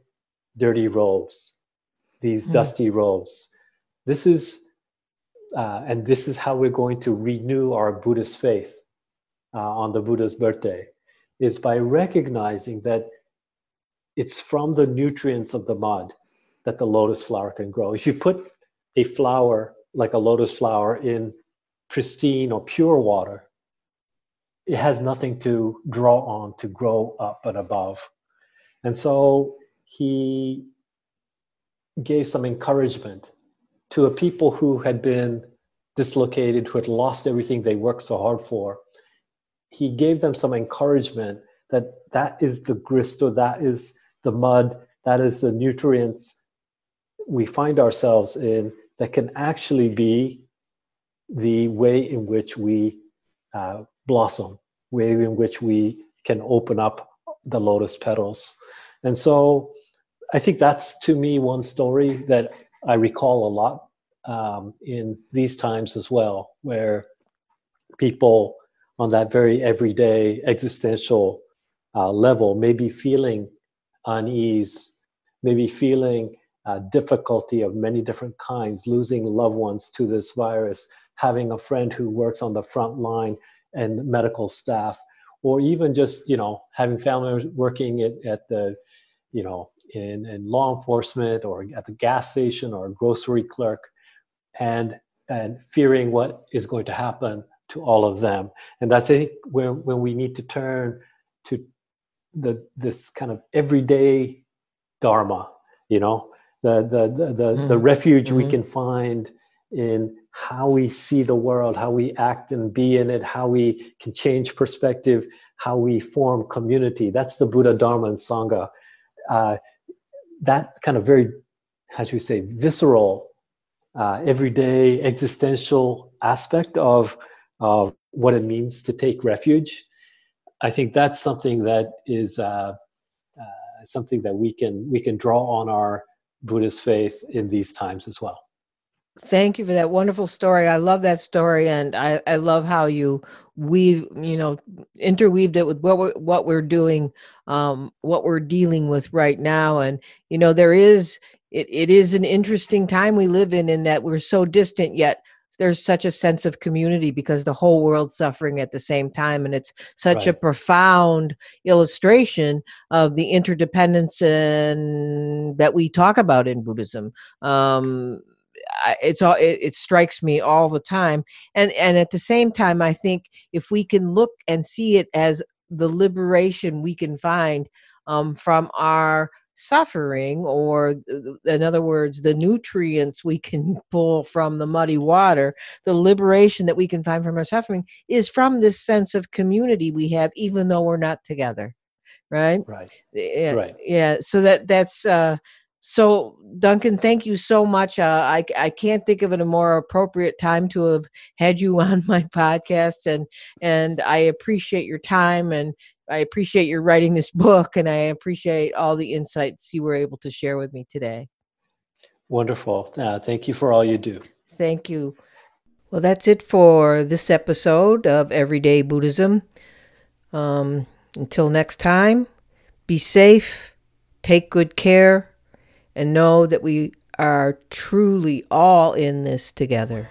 dirty robes, these mm. dusty robes this is, uh, and this is how we're going to renew our Buddhist faith uh, on the Buddha's birthday, is by recognizing that it's from the nutrients of the mud that the lotus flower can grow. If you put a flower like a lotus flower in pristine or pure water, it has nothing to draw on to grow up and above. And so he gave some encouragement to a people who had been dislocated, who had lost everything they worked so hard for, he gave them some encouragement that that is the grist or that is the mud, that is the nutrients we find ourselves in that can actually be the way in which we uh, blossom, way in which we can open up the lotus petals. And so I think that's to me one story that I recall a lot um, in these times as well, where people on that very everyday existential uh, level may be feeling unease, maybe feeling uh, difficulty of many different kinds, losing loved ones to this virus, having a friend who works on the front line and medical staff, or even just you know having family working at, at the you know in, in law enforcement or at the gas station or a grocery clerk, and and fearing what is going to happen to all of them. And that's I think when when we need to turn to the this kind of everyday dharma, you know, the the the the, mm-hmm. the refuge mm-hmm. we can find in how we see the world, how we act and be in it, how we can change perspective, how we form community. That's the Buddha, Dharma, and Sangha. Uh, that kind of very, how should we say, visceral, uh, everyday existential aspect of, of what it means to take refuge. I think that's something that is uh, uh something that we can we can draw on our Buddhist faith in these times as well. Thank you for that wonderful story. I love that story, and I, I love how you weave, you know, interweaved it with what we're, what we're doing, um, what we're dealing with right now. And you know, there is it, it is an interesting time we live in, in that we're so distant yet there's such a sense of community because the whole world's suffering at the same time and it's such right. a profound illustration of the interdependence and that we talk about in buddhism um, it's all it, it, strikes me all the time and and at the same time i think if we can look and see it as the liberation we can find um, from our suffering or in other words the nutrients we can [laughs] pull from the muddy water the liberation that we can find from our suffering is from this sense of community we have even though we're not together right? Right. Yeah right. yeah so that that's uh so duncan thank you so much. Uh, I, I can't think of it a more appropriate time to have had you [laughs] on my podcast and and i appreciate your time and I appreciate your writing this book and I appreciate all the insights you were able to share with me today. Wonderful. Uh, thank you for all you do. Thank you. Well, that's it for this episode of Everyday Buddhism. Um, until next time, be safe, take good care, and know that we are truly all in this together.